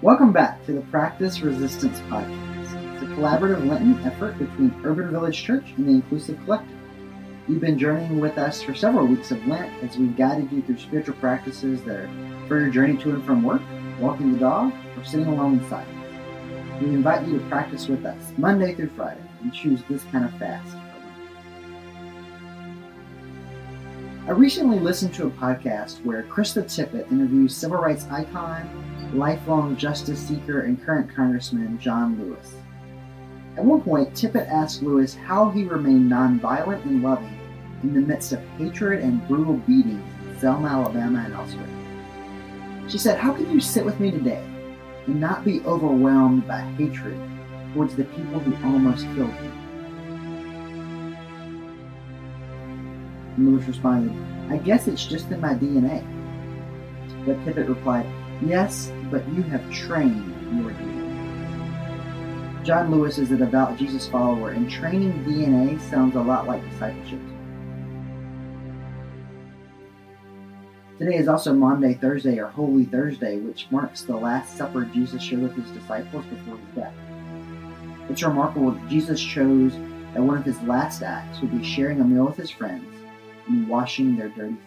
Welcome back to the Practice Resistance Podcast. It's a collaborative Lenten effort between Urban Village Church and the Inclusive Collective. You've been journeying with us for several weeks of Lent as we've guided you through spiritual practices that are for your journey to and from work, walking the dog, or sitting alone in silence. We invite you to practice with us Monday through Friday and choose this kind of fast. I recently listened to a podcast where Krista Tippett interviews civil rights icon, lifelong justice seeker, and current Congressman John Lewis. At one point, Tippett asked Lewis how he remained nonviolent and loving in the midst of hatred and brutal beatings in Selma, Alabama, and elsewhere. She said, How can you sit with me today and not be overwhelmed by hatred towards the people who almost killed you? Lewis responded, I guess it's just in my DNA. But Tippett replied, Yes, but you have trained your DNA. John Lewis is a devout Jesus follower, and training DNA sounds a lot like discipleship. Today is also Maundy, Thursday, or Holy Thursday, which marks the Last Supper Jesus shared with his disciples before his death. It's remarkable that Jesus chose that one of his last acts would be sharing a meal with his friends and washing their dirty feet.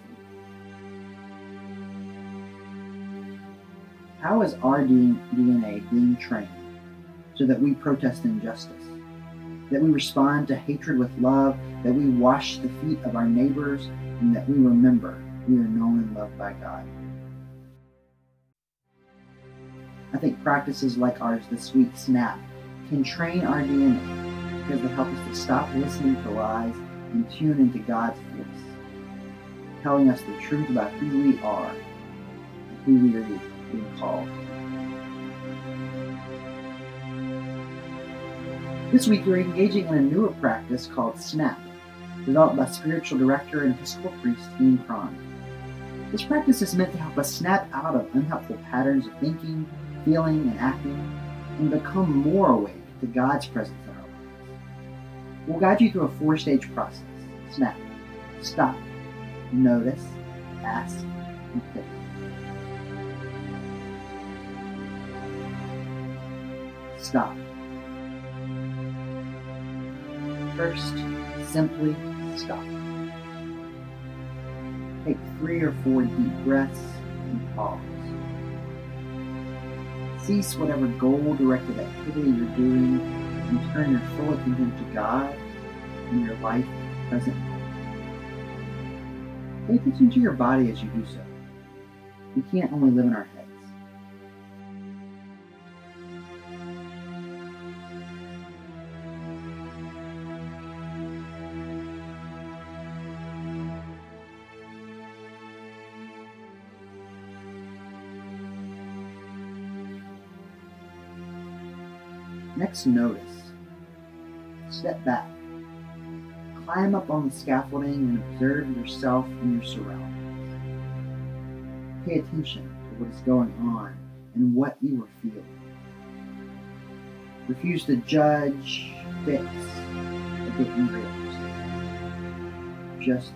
How is our DNA being trained so that we protest injustice? That we respond to hatred with love, that we wash the feet of our neighbors, and that we remember we are known and loved by God. I think practices like ours this week, SNAP, can train our DNA because they help us to stop listening to lies and tune into God's voice, telling us the truth about who we are and who we are being called. This week, we're engaging in a newer practice called SNAP, developed by spiritual director and Episcopal priest Ian Cron. This practice is meant to help us snap out of unhelpful patterns of thinking, feeling, and acting, and become more awake to God's presence in our lives. We'll guide you through a four stage process snap, stop, notice, ask, and think. Stop. First, simply stop. Take three or four deep breaths and pause. Cease whatever goal directed activity you're doing and turn your full attention to God and your life present Pay attention to your body as you do so. We can't only live in our heads. Next, notice. Step back. Climb up on the scaffolding and observe yourself and your surroundings. Pay attention to what is going on and what you are feeling. Refuse to judge, fix, or get at. Just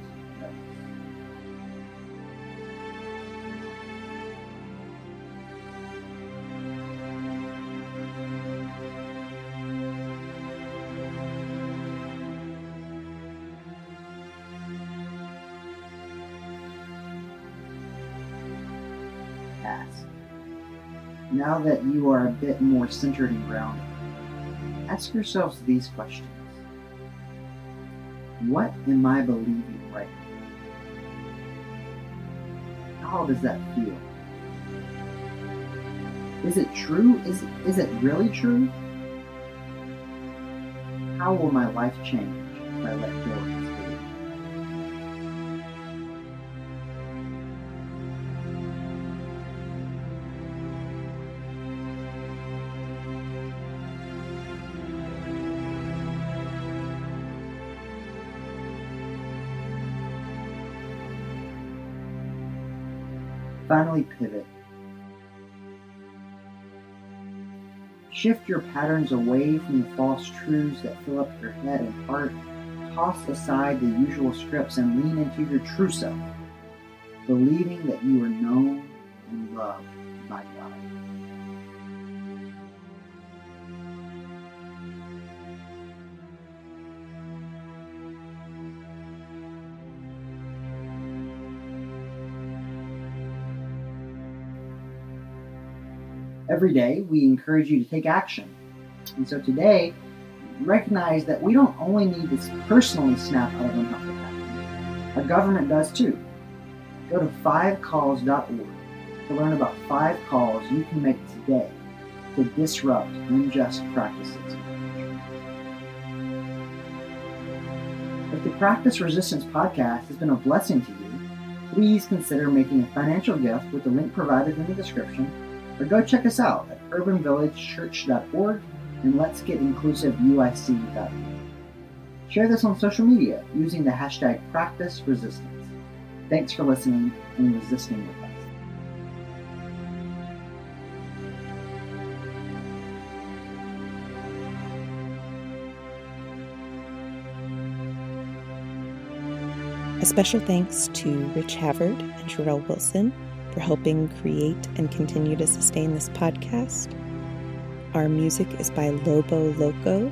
Now that you are a bit more centered and grounded, ask yourselves these questions What am I believing right now? How does that feel? Is it true? Is, is it really true? How will my life change if I let go Finally, pivot. Shift your patterns away from the false truths that fill up your head and heart. Toss aside the usual scripts and lean into your true self, believing that you are known and loved by God. Every day, we encourage you to take action. And so today, recognize that we don't only need to personally snap out of unhealthy patterns, our government does too. Go to fivecalls.org to learn about five calls you can make today to disrupt unjust practices. If the Practice Resistance podcast has been a blessing to you, please consider making a financial gift with the link provided in the description, or go check us out at urbanvillagechurch.org and let's get inclusiveuic.org. Share this on social media using the hashtag Practice Resistance. Thanks for listening and resisting with us. A special thanks to Rich Havard and Jarrell Wilson for helping create and continue to sustain this podcast. Our music is by Lobo Loco,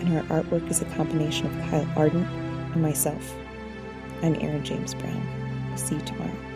and our artwork is a combination of Kyle Arden and myself. I'm Aaron James Brown. We'll see you tomorrow.